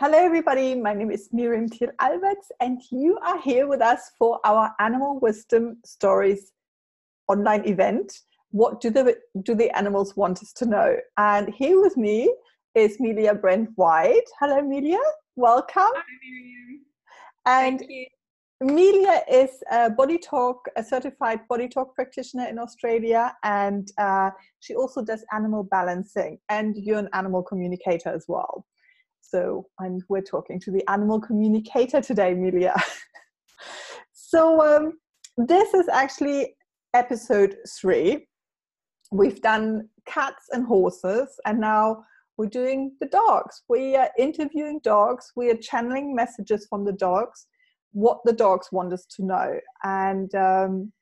Hello, everybody. My name is Miriam Thiel Alberts, and you are here with us for our Animal Wisdom Stories online event. What do the do the animals want us to know? And here with me is Melia Brent White. Hello, Melia. Welcome. Hi, Miriam. And Thank you. Melia is a body talk, a certified body talk practitioner in Australia, and uh, she also does animal balancing. And you're an animal communicator as well. So, and we're talking to the animal communicator today, Melia. so, um, this is actually episode three. We've done cats and horses, and now we're doing the dogs. We are interviewing dogs, we are channeling messages from the dogs, what the dogs want us to know. And um,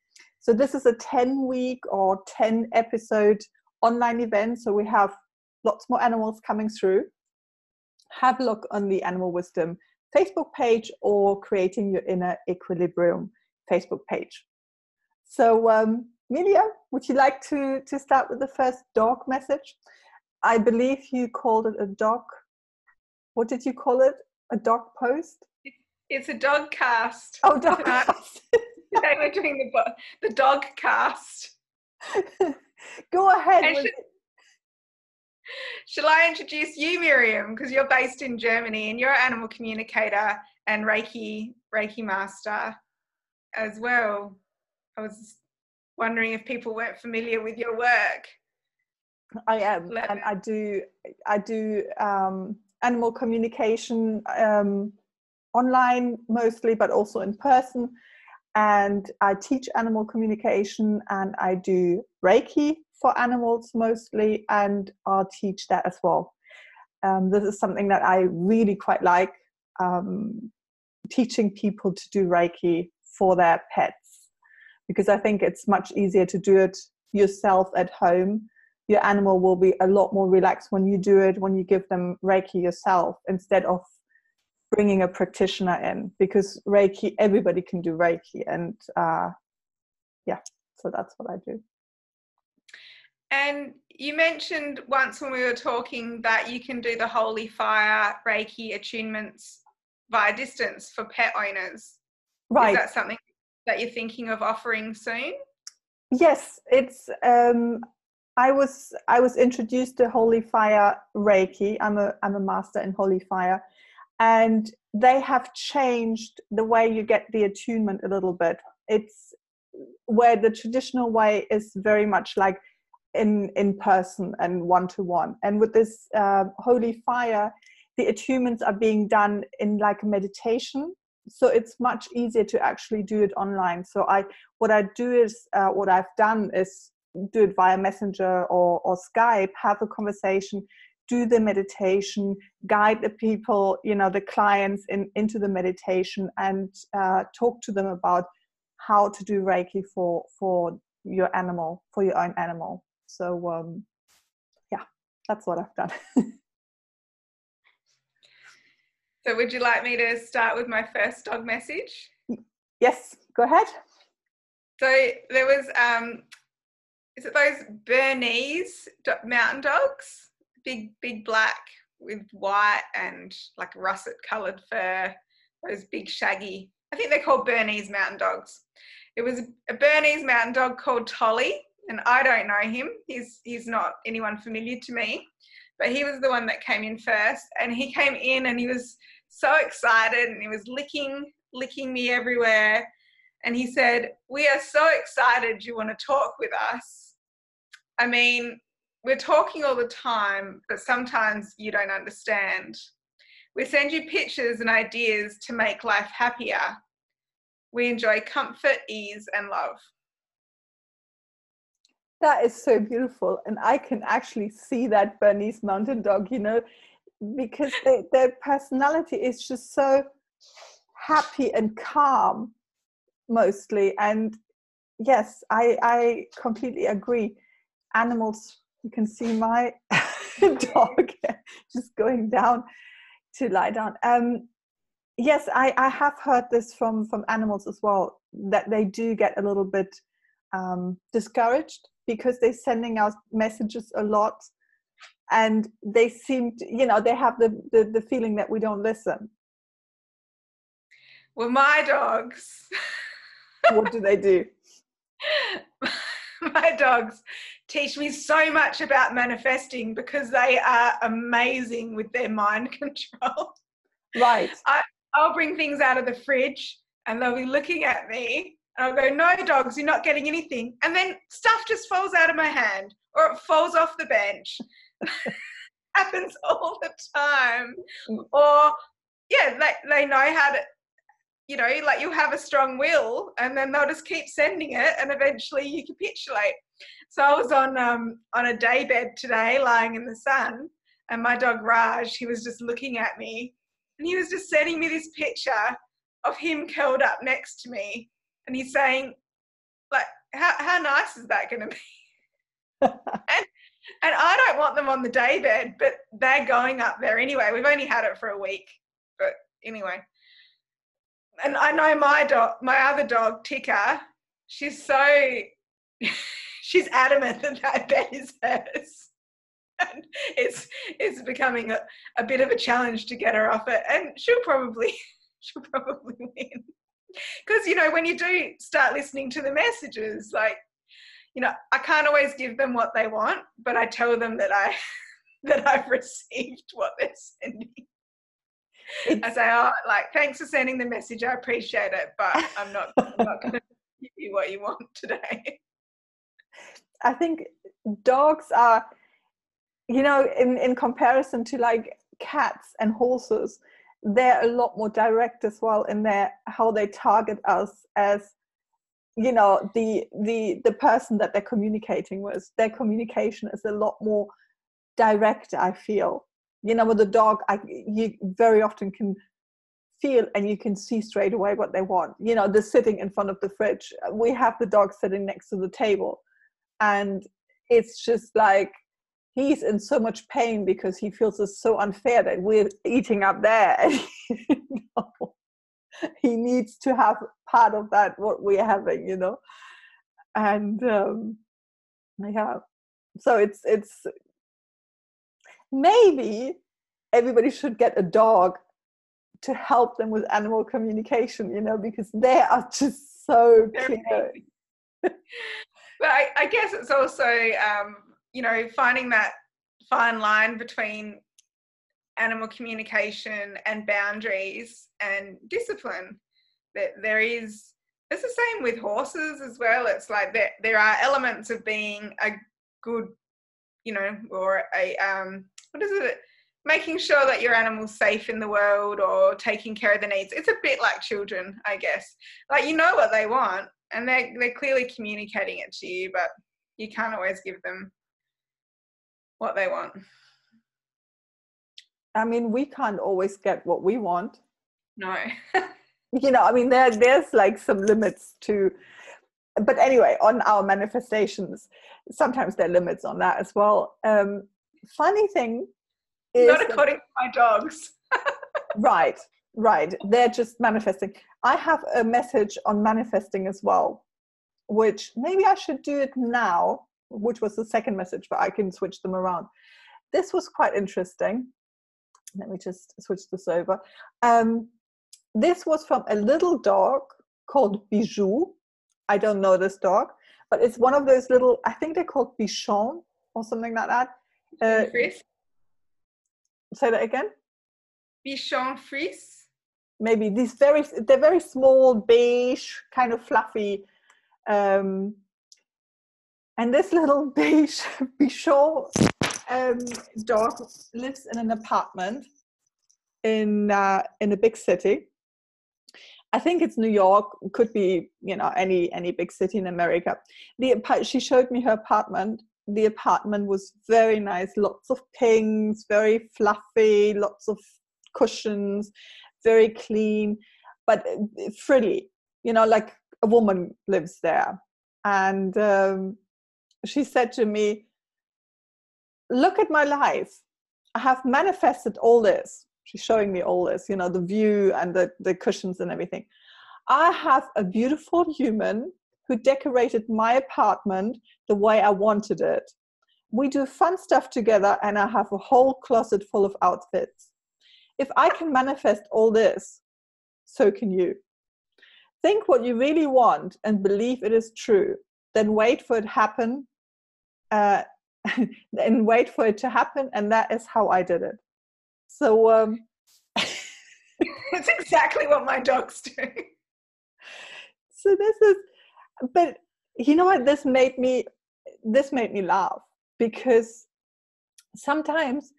so, this is a 10 week or 10 episode online event. So, we have lots more animals coming through have a look on the Animal Wisdom Facebook page or Creating Your Inner Equilibrium Facebook page. So, um, Melia, would you like to, to start with the first dog message? I believe you called it a dog. What did you call it? A dog post? It's a dog cast. Oh, dog cast. Today we're doing the the dog cast. Go ahead. And with should- Shall I introduce you, Miriam? Because you're based in Germany and you're an animal communicator and Reiki Reiki master as well. I was wondering if people weren't familiar with your work. I am, Let and me- I do. I do um, animal communication um, online mostly, but also in person. And I teach animal communication, and I do Reiki for animals mostly, and I'll teach that as well. Um, this is something that I really quite like um, teaching people to do Reiki for their pets. Because I think it's much easier to do it yourself at home. Your animal will be a lot more relaxed when you do it when you give them reiki yourself instead of bringing a practitioner in. Because reiki everybody can do reiki and uh, yeah so that's what i do And you mentioned once when we were talking that you can do the holy fire Reiki attunements via distance for pet owners. right Is that something that you're thinking of offering soon? yes it's um i was i was introduced to holy fire reiki i'm a i'm a master in holy fire and they have changed the way you get the attunement a little bit it's where the traditional way is very much like in in person and one to one and with this uh, holy fire the attunements are being done in like a meditation. So it's much easier to actually do it online. So i what i do is uh, what i've done is do it via messenger or, or skype have a conversation do the meditation guide the people you know the clients in, into the meditation and uh, talk to them about how to do reiki for for your animal for your own animal so um yeah that's what i've done So, would you like me to start with my first dog message? yes go ahead So, there was, um, is it those Bernese mountain dogs? Big, big black with white and like russet coloured fur, those big shaggy, I think they're called Bernese mountain dogs. It was a Bernese mountain dog called Tolly, and I don't know him. He's he's not anyone familiar to me, but he was the one that came in first, and he came in and he was so excited and he was licking licking me everywhere, and he said, "We are so excited you want to talk with us." I mean, we're talking all the time, but sometimes you don't understand. We send you pictures and ideas to make life happier. We enjoy comfort, ease, and love. That is so beautiful. And I can actually see that Bernese mountain dog, you know, because they, their personality is just so happy and calm mostly. And yes, I, I completely agree. Animals, you can see my dog just going down to lie down. Um, yes, I, I have heard this from, from animals as well, that they do get a little bit um, discouraged because they're sending out messages a lot. And they seem to, you know they have the, the the feeling that we don't listen. Well my dogs. What do they do? My dogs teach me so much about manifesting because they are amazing with their mind control. Right. I, i'll bring things out of the fridge and they'll be looking at me I'll go, no, dogs, you're not getting anything. And then stuff just falls out of my hand or it falls off the bench. Happens all the time. Mm. Or, yeah, they, they know how to, you know, like you'll have a strong will and then they'll just keep sending it and eventually you capitulate. So I was on um, on a day bed today, lying in the sun, and my dog Raj, he was just looking at me, and he was just sending me this picture of him curled up next to me, and he's saying, like, how, how nice is that going to be? and, and I don't want them on the day bed, but they're going up there anyway. We've only had it for a week, but anyway. And I know my dog, my other dog, Tika, she's so, she's adamant that that bed is hers. And it's it's becoming a, a bit of a challenge to get her off it, and she'll probably she'll probably win because you know when you do start listening to the messages like you know i can't always give them what they want but i tell them that i that i've received what they're sending. It's, i say oh like thanks for sending the message i appreciate it but i'm not, I'm not going to give you what you want today. I think dogs are you know in in comparison to like cats and horses they're a lot more direct as well in their how they target us as you know the the the person that they're communicating with. Their communication is a lot more direct i feel. You know with the dog i you very often can feel and you can see straight away what they want. You know they're sitting in front of the fridge. We have the dog sitting next to the table. And it's just like he's in so much pain because he feels it's so unfair that we're eating up there. You know, he needs to have part of that what we're having you know? And um yeah. So it's it's maybe everybody should get a dog to help them with animal communication you know because they are just so clear but I, I, guess it's also um, you know, finding that fine line between animal communication and boundaries and discipline. That there is it's the same with horses as well. It's like there there are elements of being a good, you know, or a um what is it? Making sure that your animal's safe in the world or taking care of the needs. It's a bit like children, I guess. Like you know what they want and they're they're clearly communicating it to you, but you can't always give them what they want. I mean, we can't always get what we want. No. you know, I mean, there there's like some limits to. But anyway, on our manifestations, sometimes there are limits on that as well. Um, funny thing is not according that, to my dogs. right, right. They're just manifesting. I have a message on manifesting as well, which maybe I should do it now which was the second message, but I can switch them around. This was quite interesting. Let me just switch this over. Um, this was from a little dog called Bijou. I don't know this dog, but it's one of those little, I think they're called Bichon or something like that. Uh, say that again. Bichon frise. Maybe these very, they're very small, beige, kind of fluffy um, and this little beige Bichon um, dog lives in an apartment in uh, in a big city. I think it's New York. Could be you know any any big city in America. The she showed me her apartment. The apartment was very nice. Lots of pinks, very fluffy. Lots of cushions, very clean, but uh, frilly. You know, like a woman lives there, and um, she said to me, Look at my life. I have manifested all this. She's showing me all this, you know, the view and the, the cushions and everything. I have a beautiful human who decorated my apartment the way I wanted it. we do fun stuff together, and I have a whole closet full of outfits. If I can manifest all this, so can you. Think what you really want and believe it is true. Then wait for it happen. Uh, and wait for it to happen, and that is how I did it. So um, it's exactly what my dogs do. So this is, but you know what? This made me, this made me laugh because sometimes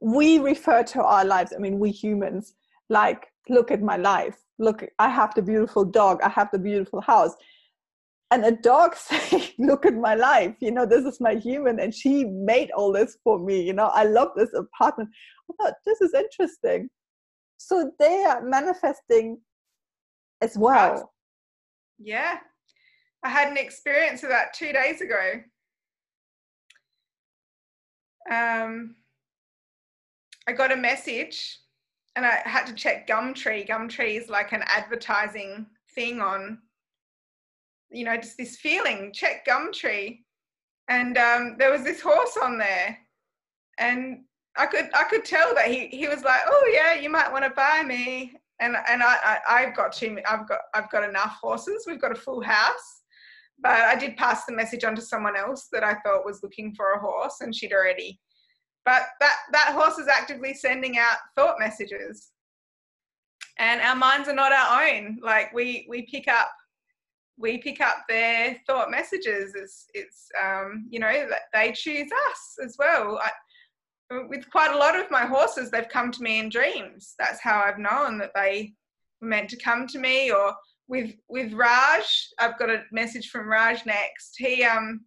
we refer to our lives. I mean, we humans like look at my life. Look, I have the beautiful dog. I have the beautiful house. And a dog saying, look at my life. You know, this is my human, and she made all this for me. You know, I love this apartment. I thought this is interesting so they are manifesting as well yeah i had an experience of that two days ago um, i got a message and i had to check gumtree gumtree is like an advertising thing on you know just this feeling check gumtree and um, there was this horse on there and I could I could tell that he he was like, oh yeah, you might want to buy me, and and I, I have got too I've got I've got enough horses. We've got a full house, but I did pass the message on to someone else that I thought was looking for a horse, and she'd already. But that that horse is actively sending out thought messages, and our minds are not our own. Like we we pick up we pick up their thought messages. It's it's um, you know they choose us as well. I, with quite a lot of my horses, they've come to me in dreams. That's how I've known that they were meant to come to me. Or with with Raj, I've got a message from Raj next. He um,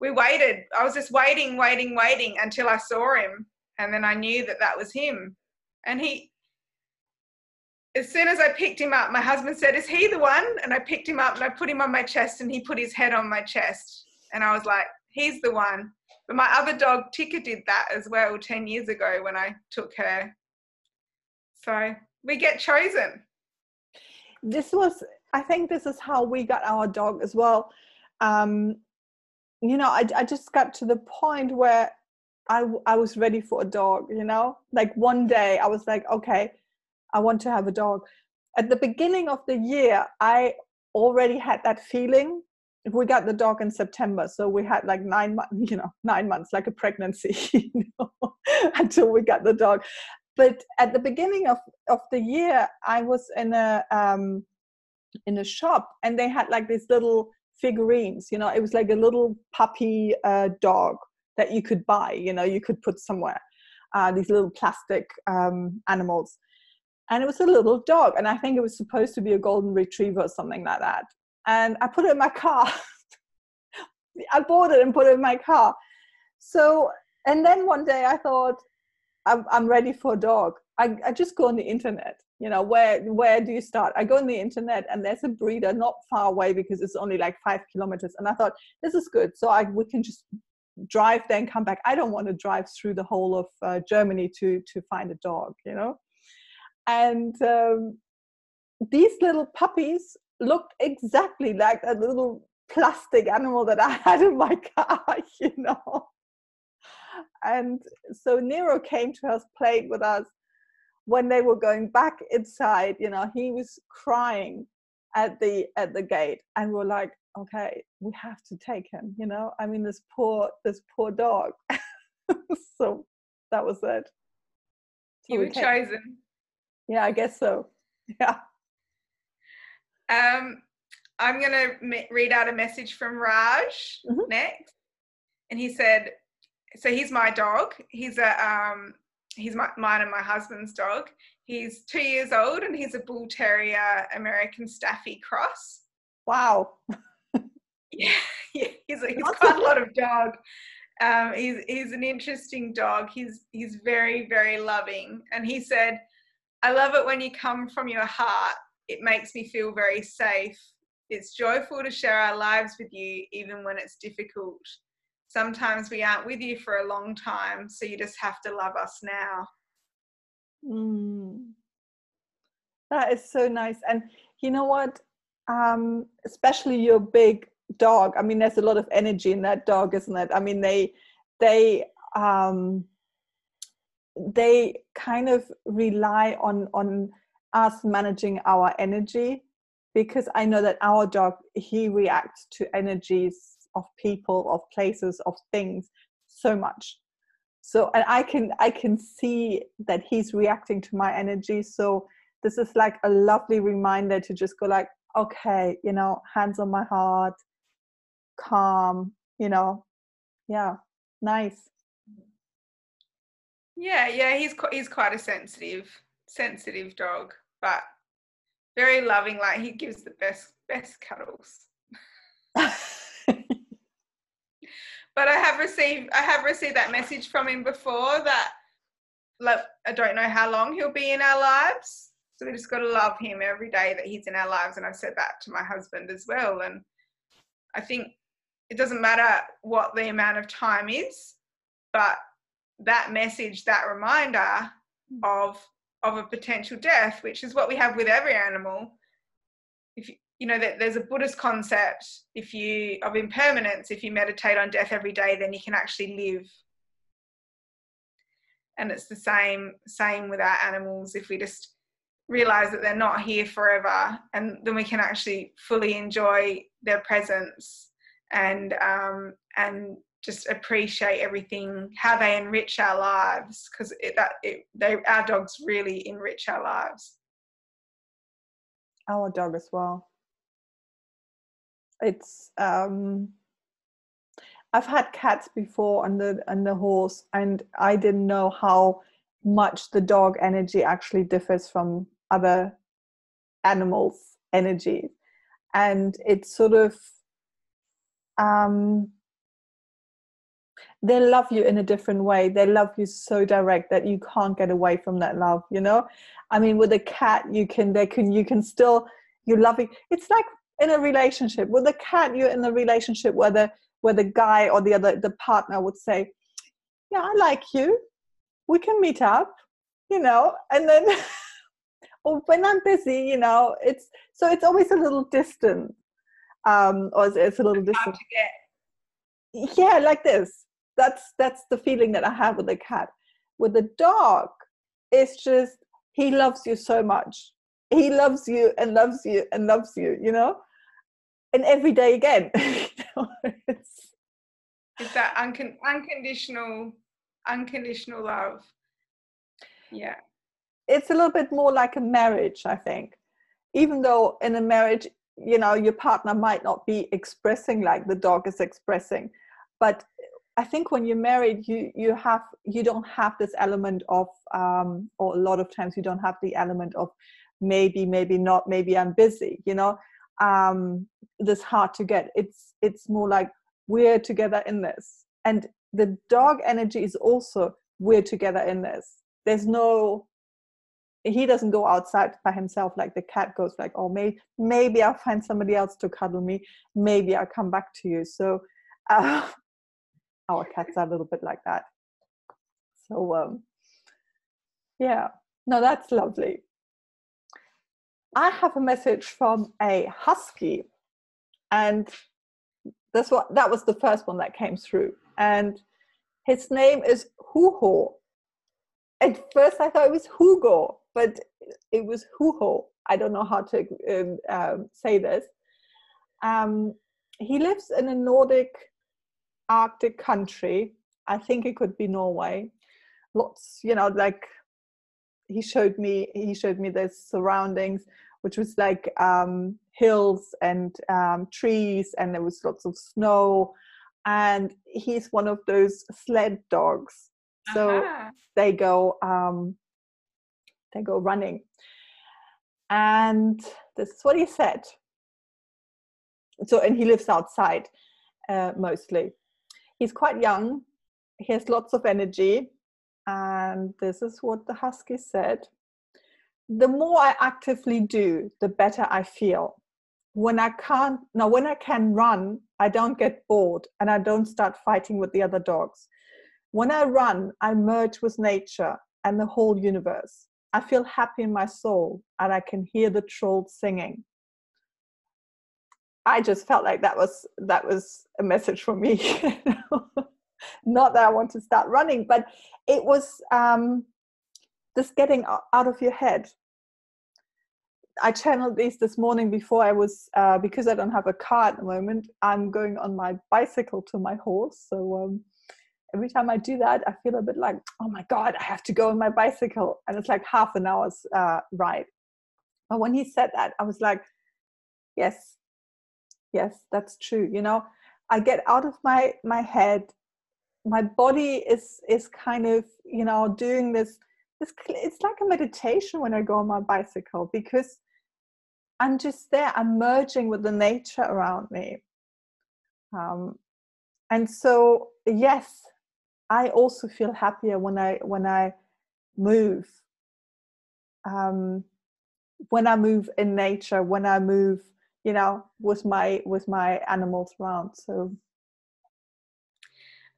we waited. I was just waiting, waiting, waiting until I saw him, and then I knew that that was him. And he, as soon as I picked him up, my husband said, "Is he the one?" And I picked him up and I put him on my chest, and he put his head on my chest, and I was like, "He's the one." But my other dog, Tika, did that as well 10 years ago when I took her. So we get chosen. This was, I think, this is how we got our dog as well. Um, you know, I, I just got to the point where I, I was ready for a dog, you know? Like one day I was like, okay, I want to have a dog. At the beginning of the year, I already had that feeling we got the dog in September, so we had like nine months, you know, nine months, like a pregnancy, you know, until we got the dog. But at the beginning of of the year, I was in a um, in a shop, and they had like these little figurines. You know, it was like a little puppy uh, dog that you could buy. You know, you could put somewhere. Uh, these little plastic um, animals, and it was a little dog, and I think it was supposed to be a golden retriever or something like that and I put it in my car. I bought it and put it in my car. So, and then one day I thought, I'm, I'm ready for a dog. I, I just go on the internet. You know, where where do you start? I go on the internet and there's a breeder not far away because it's only like five kilometers. And I thought this is good. So I we can just drive then come back. I don't want to drive through the whole of uh, Germany to to find a dog. You know, and um, these little puppies looked exactly like that little plastic animal that I had in my car, you know. And so Nero came to us, played with us. When they were going back inside, you know, he was crying at the at the gate, and we're like, okay, we have to take him. You know, I mean, this poor this poor dog. so that was it. So you were chosen. Yeah, I guess so. Yeah. Um, I'm going to read out a message from Raj mm-hmm. next. And he said, so he's my dog. He's a um, he's my, mine and my husband's dog. He's two years old and he's a bull terrier American Staffy cross. Wow. yeah, yeah, he's, a, he's quite a lot of dog. Um, he's he's an interesting dog. He's he's very very loving, and he said, "I love it when you come from your heart it makes me feel very safe. It's joyful to share our lives with you, even when it's difficult. Sometimes we aren't with you for a long time, so you just have to love us now. Mm. That is so nice. And you know what? Um, especially your big dog. I mean, there's a lot of energy in that dog, isn't it? I mean, they they um, they kind of rely on on us managing our energy because I know that our dog he reacts to energies of people, of places, of things so much. So and I can I can see that he's reacting to my energy. So this is like a lovely reminder to just go like, okay, you know, hands on my heart, calm, you know, yeah, nice. Yeah, yeah, he's he's quite a sensitive sensitive dog, but very loving. Like he gives the best best cuddles. but I have received I have received that message from him before that like I don't know how long he'll be in our lives. So we just got to love him every day that he's in our lives. And I've said that to my husband as well. And I think it doesn't matter what the amount of time is, but that message, that reminder of of a potential death, which is what we have with every animal. If you, you know that there's a Buddhist concept, if you of impermanence, if you meditate on death every day, then you can actually live. And it's the same same with our animals. If we just realize that they're not here forever, and then we can actually fully enjoy their presence and um, and just appreciate everything, how they enrich our lives, because that it, they our dogs really enrich our lives. Our dog as well. It's um, I've had cats before on the on the horse, and I didn't know how much the dog energy actually differs from other animals' energy, and it's sort of um, they love you in a different way. They love you so direct that you can't get away from that love you know? I mean with a cat you can they can you can still you love it it's like in a relationship. With a cat you're in a relationship where the where the guy or the other the partner would say yeah i like you. We can meet up you know? And then or when i'm busy you know it's so it's always a little distant um or it's, it's a little distant. yeah like this that's that's the feeling that i have with the cat. With the dog it's just he loves you so much. He loves you and loves you and loves you you know? And every day again it's, it's that uncon- unconditional unconditional love. Yeah. It's a little bit more like a marriage i think. Even though in a marriage you know your partner might not be expressing like the dog is expressing but I think when you're married, you you have you don't have this element of, um, or a lot of times you don't have the element of maybe, maybe not, maybe I'm busy. You know, um, this hard to get. It's it's more like we're together in this, and the dog energy is also we're together in this. There's no he doesn't go outside by himself like the cat goes like oh maybe maybe i'll find somebody else to cuddle me maybe i'll come back to you so uh, our cats are a little bit like that. So um, yeah, no, that's lovely. I have a message from a husky, and that's what that was the first one that came through, and his name is Huho. At first, I thought it was Hugo, but it was Huho. I don't know how to um, um, say this. Um, he lives in a Nordic Arctic country. I think it could be Norway. Lots, you know, like he showed me. He showed me the surroundings, which was like um, hills and um, trees, and there was lots of snow. And he's one of those sled dogs, so uh-huh. they go um, they go running. And this is what he said. So, and he lives outside uh, mostly he's quite young, he has lots of energy, and this is what the husky said. The more I actively do, the better I feel. When I can't, now when I can run, I don't get bored and I don't start fighting with the other dogs. When I run, I merge with nature and the whole universe. I feel happy in my soul and I can hear the trolls singing. I just felt like that was that was a message for me. not that I want to start running, but it was um, just getting out of your head. I channeled these this morning before I was uh, because I don't have a car at the moment. I'm going on my bicycle to my horse, so um, every time I do that, I feel a bit like, oh my god, I have to go on my bicycle, and it's like half an hour's uh, ride. But when he said that, I was like, yes, yes, that's true. You know, I get out of my my head. My body is is kind of you know doing this. This it's like a meditation when I go on my bicycle because I'm just there. I'm merging with the nature around me. Um, and so yes, I also feel happier when I when I move. Um, when I move in nature, when I move, you know, with my with my animals around. So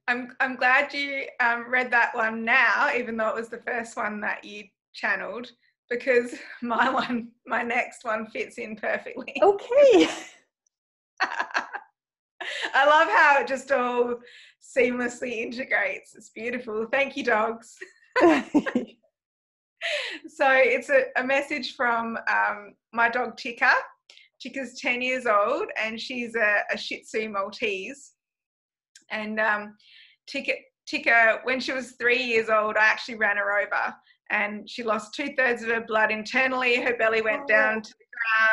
I'm I'm glad you um, read that one now, even though it was the first one that you channeled, because my one, my next one fits in perfectly. Okay. I love how it just all seamlessly integrates. It's beautiful. Thank you, dogs. so it's a, a message from um, my dog Tika. Tika's 10 years old and she's a, a Shih Tzu Maltese. And um, Tika, Tika, when she was three years old, I actually ran her over and she lost two thirds of her blood internally. Her belly went oh. down to the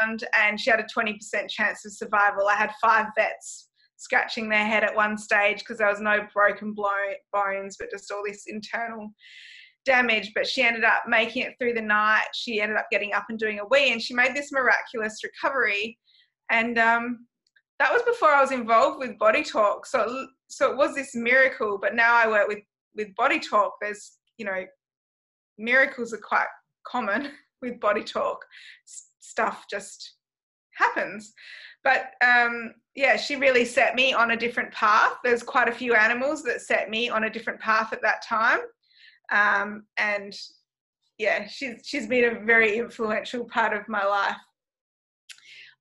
ground and she had a 20% chance of survival. I had five vets scratching their head at one stage because there was no broken bones, but just all this internal damage. But she ended up making it through the night. She ended up getting up and doing a wee, and she made this miraculous recovery. And um, that was before I was involved with Body Talk. So, so it was this miracle. But now I work with with Body Talk. There's, you know, miracles are quite common with Body Talk. S- stuff just happens. But um, yeah, she really set me on a different path. There's quite a few animals that set me on a different path at that time. Um, and yeah, she's, she's been a very influential part of my life.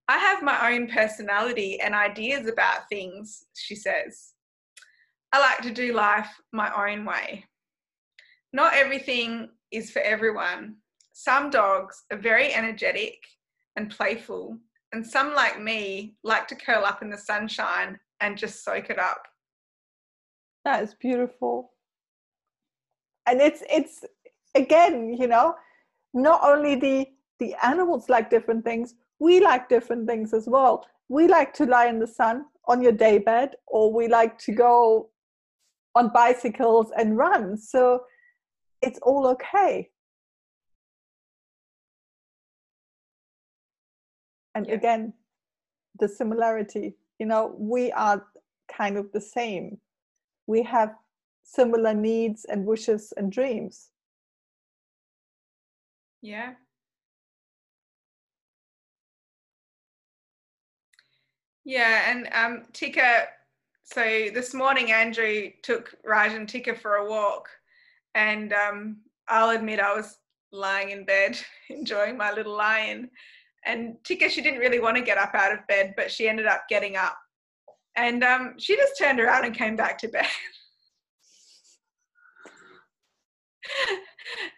I have my own personality and ideas about things, she says. I like to do life my own way. Not everything is for everyone. Some dogs are very energetic and playful, and some, like me, like to curl up in the sunshine and just soak it up. That is beautiful and it's it's again you know not only the the animals like different things we like different things as well. We like to lie in the sun on your day bed or we like to go on bicycles and run. So it's all okay. And yeah. again the similarity you know we are kind of the same. We have similar needs and wishes and dreams. Yeah. Yeah, and um, Tika, so this morning Andrew took Raj and Tika for a walk, and um, I'll admit I was lying in bed enjoying my little lion. And Tika, she didn't really want to get up out of bed, but she ended up getting up. And um, she just turned around and came back to bed.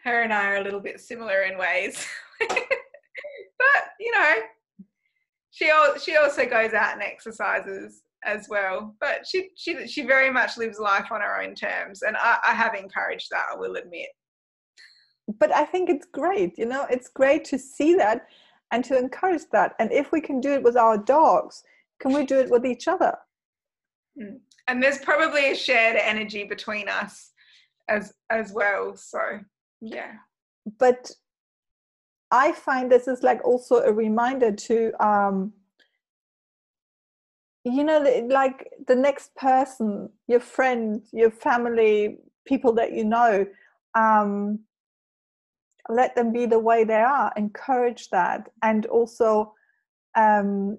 her and I are a little bit similar in ways. but you know, she she also goes out and exercises as well. But she she she very much lives life on her own terms, and I, I have encouraged that. I will admit. But I think it's great. You know, it's great to see that and to encourage that. And if we can do it with our dogs, can we do it with each other? Hmm. And there's probably a shared energy between us as as well so yeah. But i find this is like also a reminder to um you know like the next person your friend your family people that you know um let them be the way they are encourage that and also um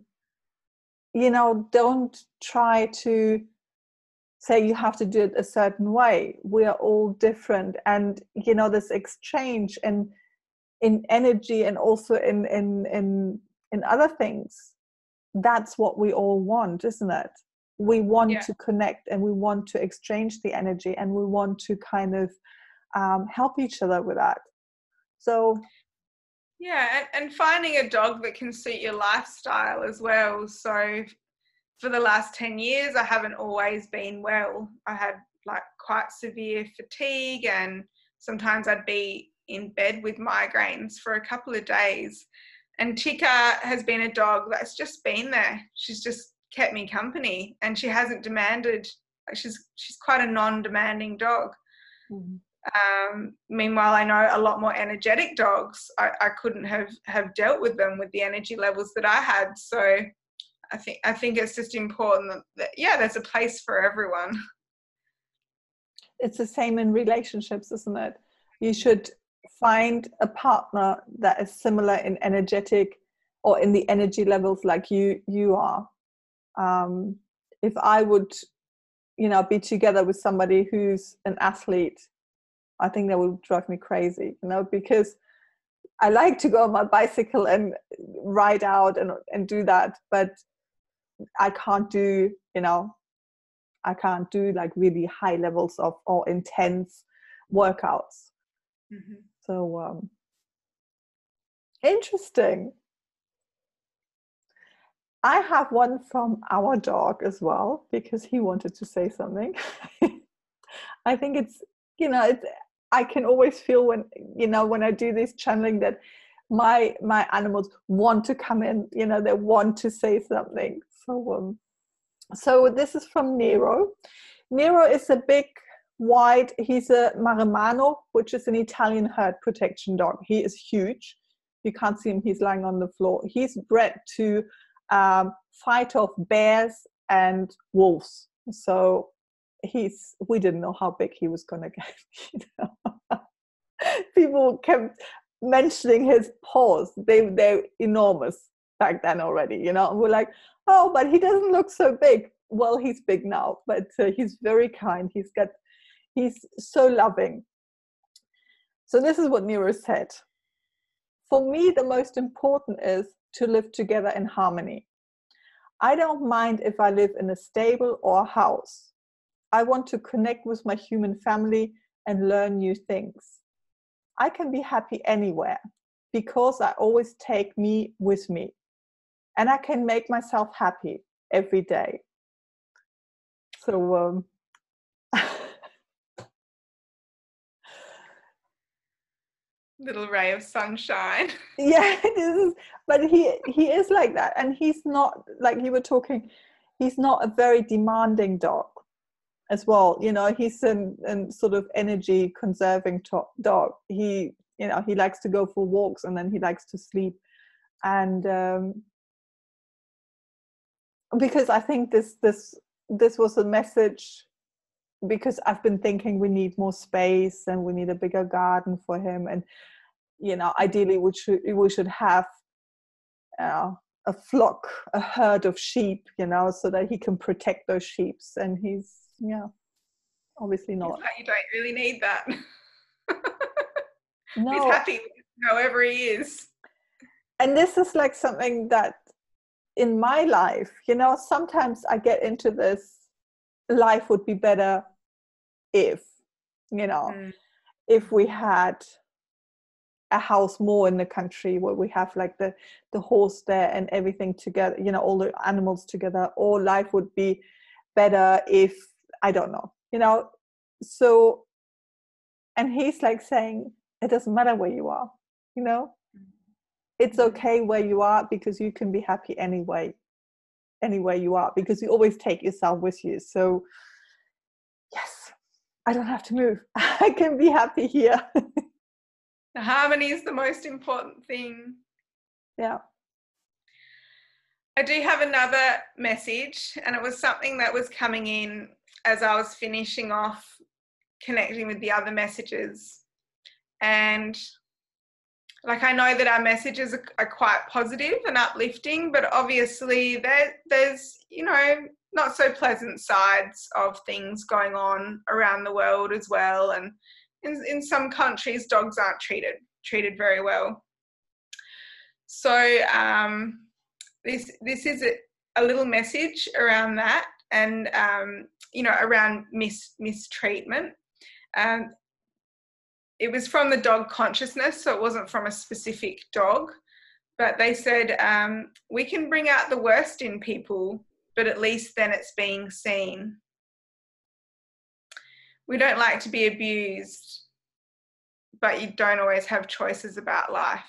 you know don't try to say you have to do it a certain way we are all different and you know this exchange and in energy and also in in in in other things that's what we all want isn't it we want Yeah. to connect and we want to exchange the energy and we want to kind of um, help each other with that so Yeah, and, and finding a dog that can suit your lifestyle as well. So for the last 10 years, I haven't always been well. I had like quite severe fatigue, and sometimes I'd be in bed with migraines for a couple of days. And Tika has been a dog that's just been there. She's just kept me company, and she hasn't demanded. Like she's she's quite a non-demanding dog. Um, meanwhile, I know a lot more energetic dogs. I, I couldn't have have dealt with them with the energy levels that I had. So I think I think it's just important that, that yeah, there's a place for everyone. it's the same in relationships isn't it you should find a partner that is similar in energetic or in the energy levels like you you are um, if i would you know be together with somebody who's an athlete i think that would drive me crazy you know because i like to go on my bicycle and ride out and, and do that but i can't do you know I can't do like really high levels of or intense workouts. Mm-hmm. So um, interesting. I have one from our dog as well because he wanted to say something. I think it's you know it's I can always feel when you know when I do this channeling that my my animals want to come in you know they want to say something so so this is from Nero. Nero is a big white, he's a Maremmano, which is an Italian herd protection dog. He is huge. You can't see him, he's lying on the floor. He's bred to um, fight off bears and wolves. So he's, we didn't know how big he was to get. You know? People kept mentioning his paws. They, they're enormous back then already, you know, we're like, oh, but he doesn't look so big. Well, he's big now, but uh, he's very kind. He's got, he's so loving. So this is what Nero said. For me, the most important is to live together in harmony. I don't mind if I live in a stable or a house. I want to connect with my human family and learn new things. I can be happy anywhere because I always take me with me and I can make myself happy every day. So, um, Little ray of sunshine. yeah, it is. But he he is like that, and he's not like you were talking. He's not a very demanding dog, as well. You know, he's an, an sort of energy conserving to- dog. He you know he likes to go for walks and then he likes to sleep, and um, because I think this this this was a message because I've been thinking we need more space and we need a bigger garden for him and you know ideally we should we should have uh, a flock a herd of sheep you know so that he can protect those sheep and he's yeah obviously not you don't really need that. no He's happy however he is. and this is like something that in my life you know sometimes i get into this life would be better if you know Mm. if we had a house more in the country where we have like the the horse there and everything together you know all the animals together or life would be better if i don't know you know so and he's like saying it doesn't matter where you are you know it's okay where you are because you can be happy anyway anywhere you are because you always take yourself with you so yes i don't have to move i can be happy here The harmony is the most important thing. yeah I do have another message, and it was something that was coming in as I was finishing off connecting with the other messages. And like I know that our messages are, are quite positive and uplifting, but obviously there there's you know not so pleasant sides of things going on around the world as well. And in, in some countries, dogs aren't treated treated very well. So um, this this is a, a little message around that and um, you know around mis- mistreatment. Um, it was from the dog consciousness, so it wasn't from a specific dog. But they said um, we can bring out the worst in people, but at least then it's being seen. We don't like to be abused, but you don't always have choices about life.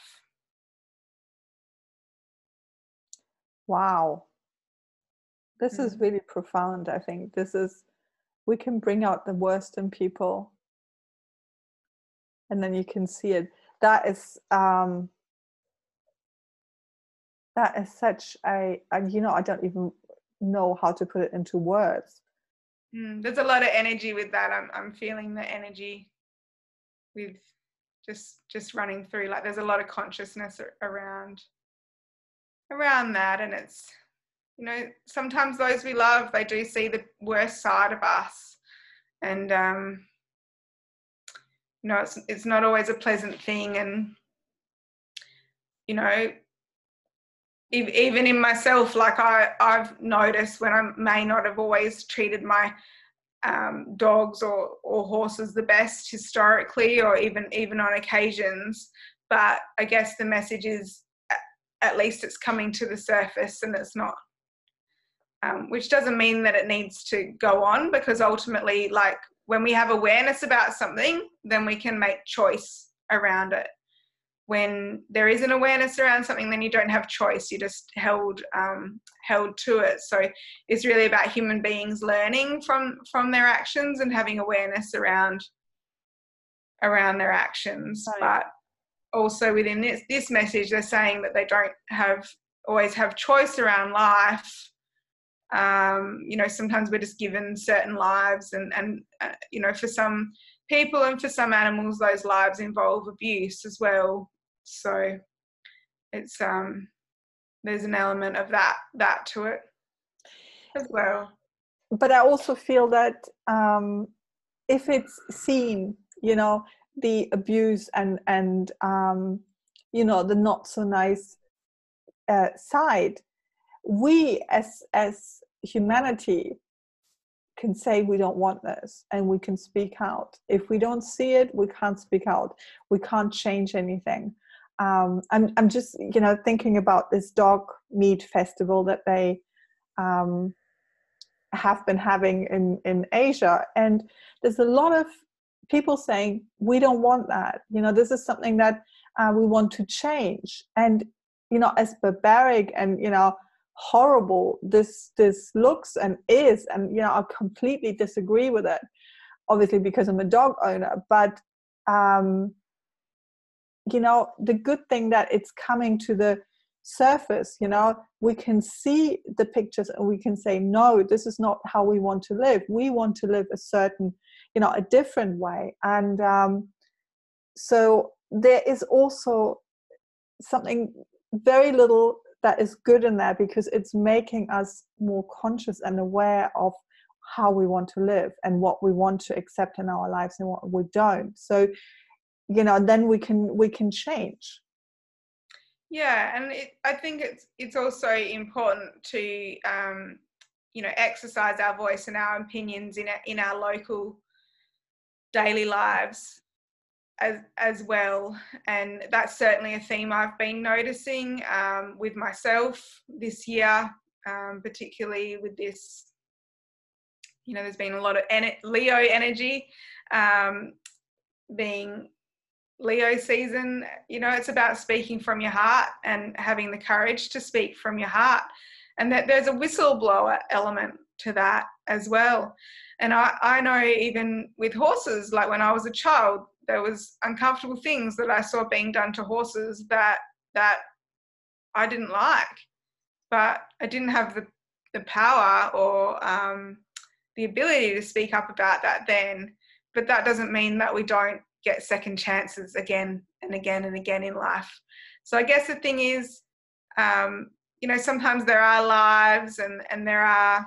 Wow. This mm. is really profound, I think. This is, we can bring out the worst in people and then you can see it. That is, um, that is such a, a, you know, I don't even know how to put it into words. Mm, there's a lot of energy with that. I'm, I'm feeling the energy with just just running through like there's a lot of consciousness around around that and it's you know sometimes those we love they do see the worst side of us and um you know it's it's not always a pleasant thing. And you know even in myself like i i've noticed when i may not have always treated my um, dogs or, or horses the best historically or even even on occasions. But i guess the message is at least it's coming to the surface and it's not um, which doesn't mean that it needs to go on because ultimately like when we have awareness about something then we can make choice around it. When there is an awareness around something then you don't have choice you're just held um, held to it. So it's really about human beings learning from from their actions and having awareness around around their actions. Right. but also within this this message they're saying that they don't have always have choice around life um, you know sometimes we're just given certain lives and and uh, you know for some people and for some animals those lives involve abuse as well. So it's um there's an element of that that to it as well. But i also feel that um if it's seen you know the abuse and and um, you know the not so nice uh, side we as as humanity can say we don't want this and we can speak out. If we don't see it we can't speak out. We can't change anything. Um, I'm, I'm just you know thinking about this dog meat festival that they um, have been having in in asia. And there's a lot of people saying we don't want that. You know this is something that uh, we want to change. And you know as barbaric and you know horrible. This this looks and is and you know i completely disagree with it obviously because i'm a dog owner but um you know the good thing that it's coming to the surface you know we can see the pictures and we can say no this is not how we want to live. We want to live a certain you know a different way. And um, so there is also something very little that is good in there because it's making us more conscious and aware of how we want to live and what we want to accept in our lives and what we don't. So you know then we can we can change. Yeah and it, i think it's it's also important to um you know exercise our voice and our opinions in our, in our local daily lives as as well and that's certainly a theme i've been noticing um, with myself this year um, particularly with this you know there's been a lot of en- leo energy um, being leo season you know it's about speaking from your heart and having the courage to speak from your heart and that there's a whistleblower element to that as well. And I, I know even with horses, like when I was a child, there was uncomfortable things that I saw being done to horses that that I didn't like, but I didn't have the the power or um, the ability to speak up about that then. But that doesn't mean that we don't get second chances again and again and again in life. So I guess the thing is, um, you know, sometimes there are lives and and there are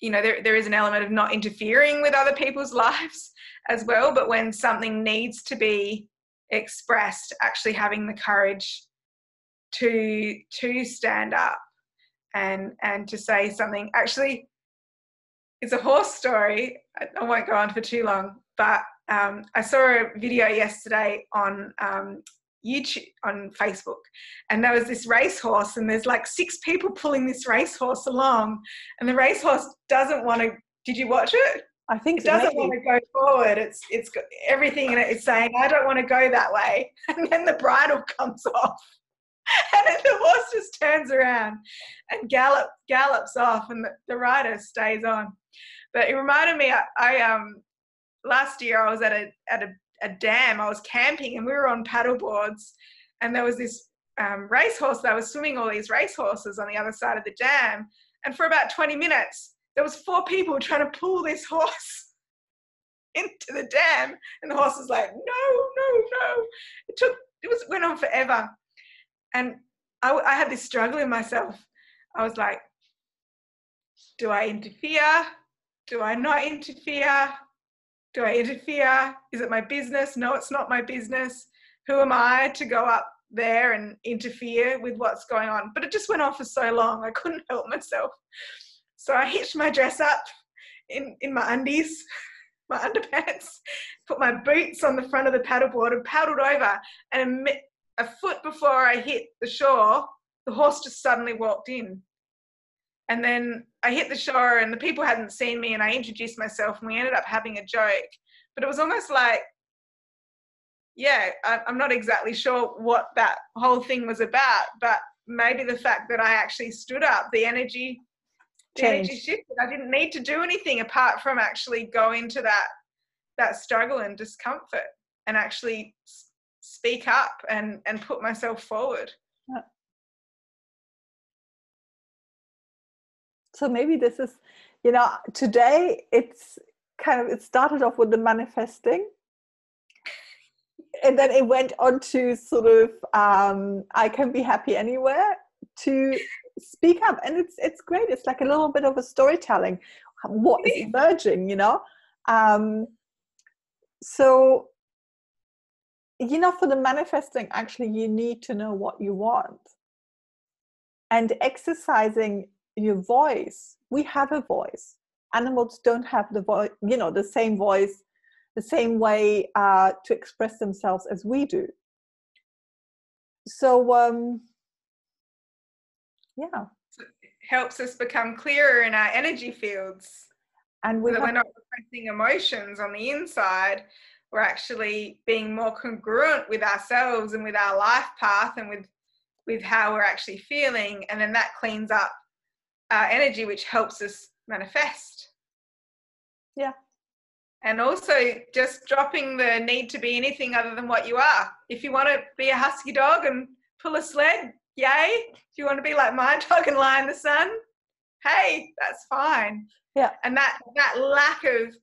you know there, there is an element of not interfering with other people's lives as well but when something needs to be expressed actually having the courage to to stand up and and to say something actually it's a horse story. I won't go on for too long, but um, I saw a video yesterday on um, YouTube on Facebook, and there was this racehorse, and there's like six people pulling this racehorse along, and the racehorse doesn't want to. Did you watch it? I think it doesn't want to go forward. It's it's got everything in it is saying I don't want to go that way, and then the bridle comes off, and then the horse just turns around and gallop gallops off, and the, the rider stays on. But it reminded me, I, I um last year I was at a at a, a dam. I was camping, and we were on paddle boards, and there was this um, racehorse that was swimming all these racehorses on the other side of the dam. And for about 20 minutes, there was four people trying to pull this horse into the dam. And the horse was like no no no. It took it was went on forever. And I, I had this struggle in myself. I was like do i interfere? Do i not interfere do i interfere? Is it my business? No it's not my business. Who am i to go up there and interfere with what's going on? But it just went on for so long i couldn't help myself. So I hitched my dress up in, in my undies, my underpants, put my boots on the front of the paddleboard and paddled over. And a, a foot before I hit the shore, the horse just suddenly walked in. And then I hit the shore and the people hadn't seen me and I introduced myself and we ended up having a joke. But it was almost like, yeah, I'm not exactly sure what that whole thing was about, but maybe the fact that I actually stood up, the energy the energy shifted. I didn't need to do anything apart from actually go into that that struggle and discomfort and actually speak up and and put myself forward. So maybe this is, you know, today it's kind of it started off with the manifesting. And then it went on to sort of um, I can be happy anywhere to speak up. And it's it's great. It's like a little bit of a storytelling. What is emerging you know? Um so you know for the manifesting actually you need to know what you want. And exercising your voice. We have a voice. Animals don't have the voice you know the same voice the same way uh, to express themselves as we do. So um yeah. So helps us become clearer in our energy fields. And we so we're not repressing emotions on the inside we're actually being more congruent with ourselves and with our life path and with with how we're actually feeling and then that cleans up our energy which helps us manifest yeah and also just dropping the need to be anything other than what you are if you want to be a husky dog and pull a sled yay. Do you want to be like my dog and lie in the sun? Hey, that's fine. Yeah. And that that lack of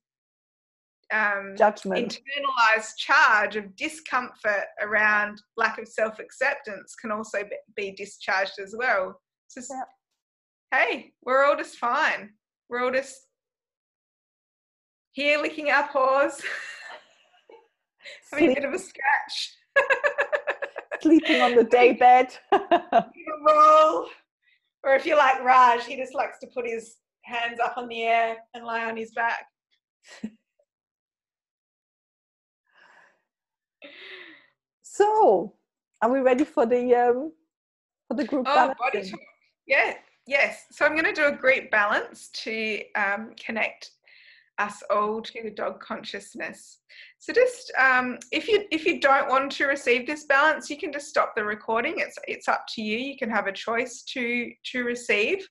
um, judgment, internalized charge of discomfort around lack of self acceptance can also be discharged as well. Just, yeah. Hey, we're all just fine. We're all just here licking our paws, having a bit of a scratch. sleeping on the day bed. roll. Or if you're like Raj, he just likes to put his hands up on the air and lie on his back. so, are we ready for the um, for the group oh, body talk. Yeah, yes. So I'm going to do a great balance to um, connect us all to the dog consciousness. So just um, if you if you don't want to receive this balance, you can just stop the recording. It's it's up to you. You can have a choice to to receive.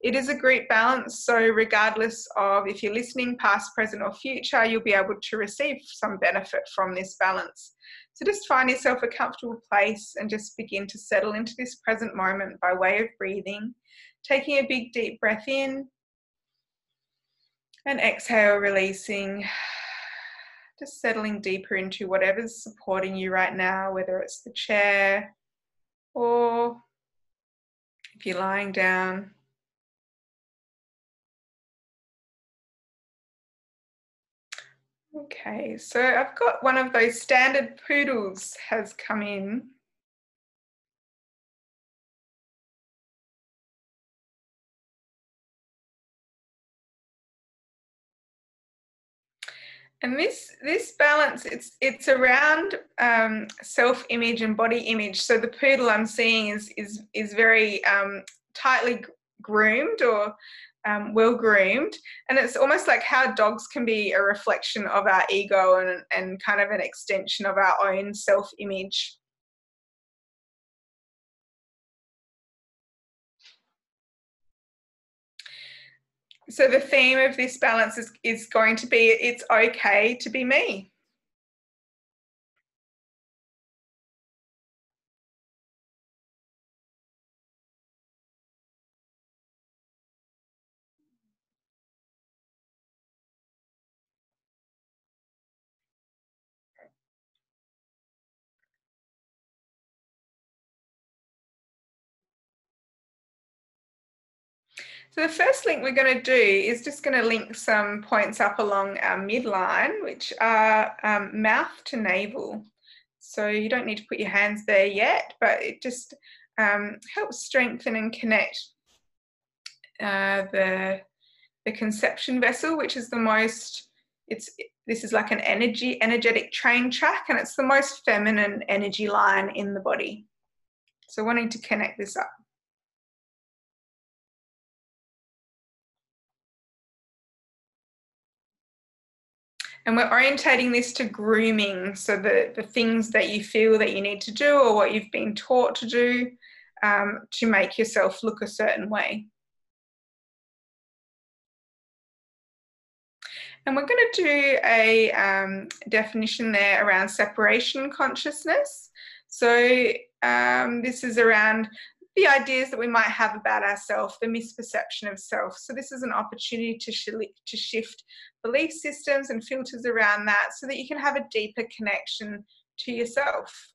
It is a great balance, so regardless of if you're listening past, present, or future, you'll be able to receive some benefit from this balance. So just find yourself a comfortable place and just begin to settle into this present moment by way of breathing, taking a big deep breath in and exhale, releasing, just settling deeper into whatever's supporting you right now, whether it's the chair or if you're lying down. Okay, so I've got one of those standard poodles has come in. And this this balance, it's it's around um, self image and body image. So the poodle I'm seeing is is is very um, tightly groomed or um, well groomed, and it's almost like how dogs can be a reflection of our ego and and kind of an extension of our own self image. So the theme of this balance is, is going to be it's okay to be me. So the first link we're going to do is just going to link some points up along our midline, which are um, mouth to navel. So you don't need to put your hands there yet, but it just um, helps strengthen and connect uh, the, the conception vessel, which is the most, it's this is like an energy, energetic train track, and it's the most feminine energy line in the body. So wanting to connect this up. And we're orientating this to grooming. So the, the things that you feel that you need to do or what you've been taught to do um, to make yourself look a certain way. And we're going to do a um, definition there around separation consciousness. So um, this is around the ideas that we might have about ourselves, the misperception of self. So this is an opportunity to, sh to shift belief systems and filters around that so that you can have a deeper connection to yourself.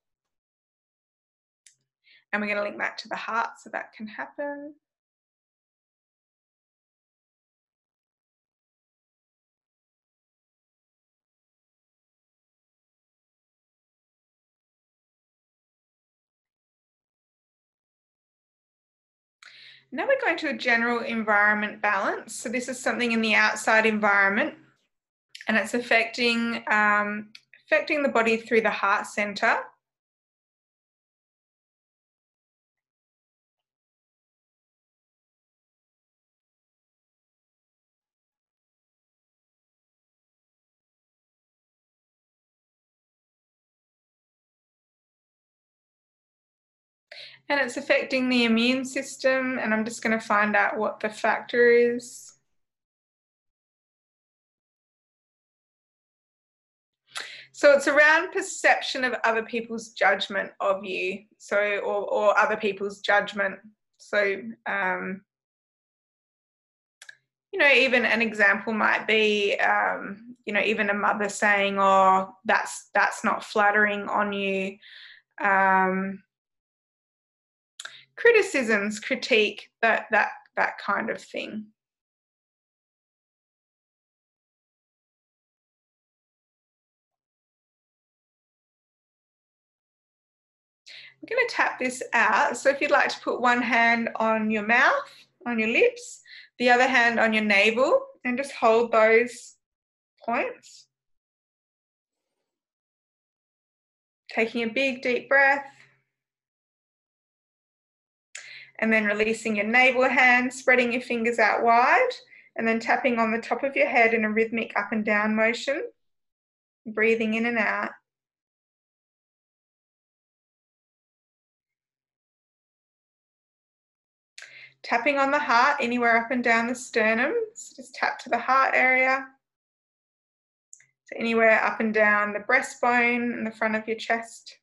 And we're going to link that to the heart so that can happen. Now we're going to a general environment balance. So this is something in the outside environment and it's affecting, um, affecting the body through the heart center. And it's affecting the immune system and I'm just going to find out what the factor is. So it's around perception of other people's judgment of you, so or, or other people's judgment. So um, you know, even an example might be, um, you know, even a mother saying, "Oh, that's that's not flattering on you." Um, criticisms, critique, that that that kind of thing. I'm going to tap this out. So if you'd like to put one hand on your mouth, on your lips, the other hand on your navel, and just hold those points. Taking a big deep breath and then releasing your navel hand, spreading your fingers out wide, and then tapping on the top of your head in a rhythmic up and down motion, breathing in and out. Tapping on the heart anywhere up and down the sternum, so just tap to the heart area. So anywhere up and down the breastbone and the front of your chest.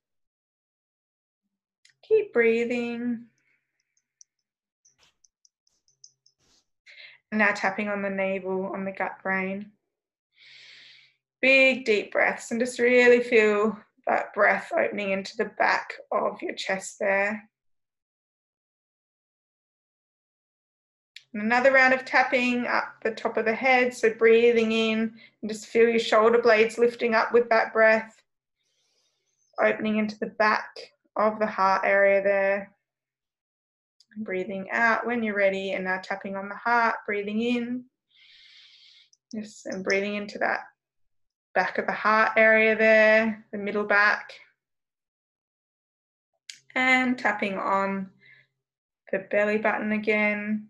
Keep breathing. Now tapping on the navel, on the gut brain. Big deep breaths and just really feel that breath opening into the back of your chest there. And another round of tapping up the top of the head, so breathing in and just feel your shoulder blades lifting up with that breath, opening into the back of the heart area there. Breathing out when you're ready, and now tapping on the heart, breathing in. Yes, and breathing into that back of the heart area there, the middle back. And tapping on the belly button again.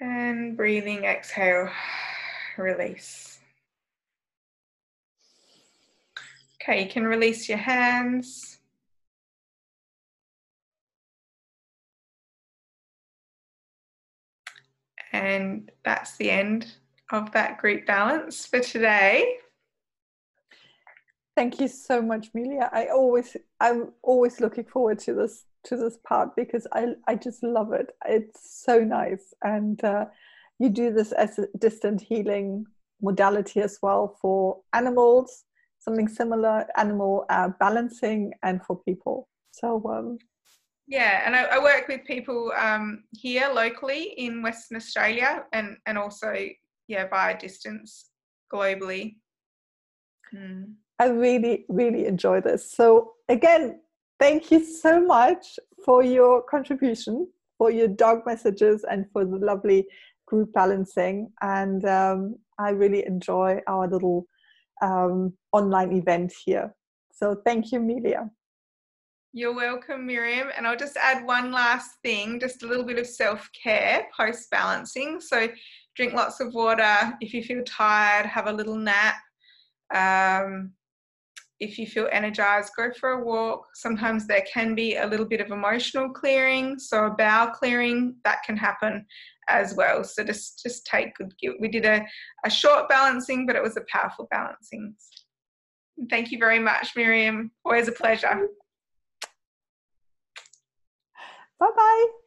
And breathing, exhale, release. Okay, you can release your hands. And that's the end of that group balance for today. Thank you so much, Melia. I always, I'm always looking forward to this to this part because I, I just love it. It's so nice, and uh, you do this as a distant healing modality as well for animals, something similar, animal uh, balancing, and for people. So um, yeah, and I, I, work with people um, here locally in Western Australia, and and also yeah via distance globally. Mm. I really, really enjoy this. So, again, thank you so much for your contribution, for your dog messages, and for the lovely group balancing. And um, I really enjoy our little um, online event here. So, thank you, Melia. You're welcome, Miriam. And I'll just add one last thing just a little bit of self care post balancing. So, drink lots of water. If you feel tired, have a little nap. Um, if you feel energized, go for a walk. Sometimes there can be a little bit of emotional clearing, so a bowel clearing that can happen as well. So just just take good. We did a, a short balancing, but it was a powerful balancing. Thank you very much, Miriam. Always a pleasure. Bye bye.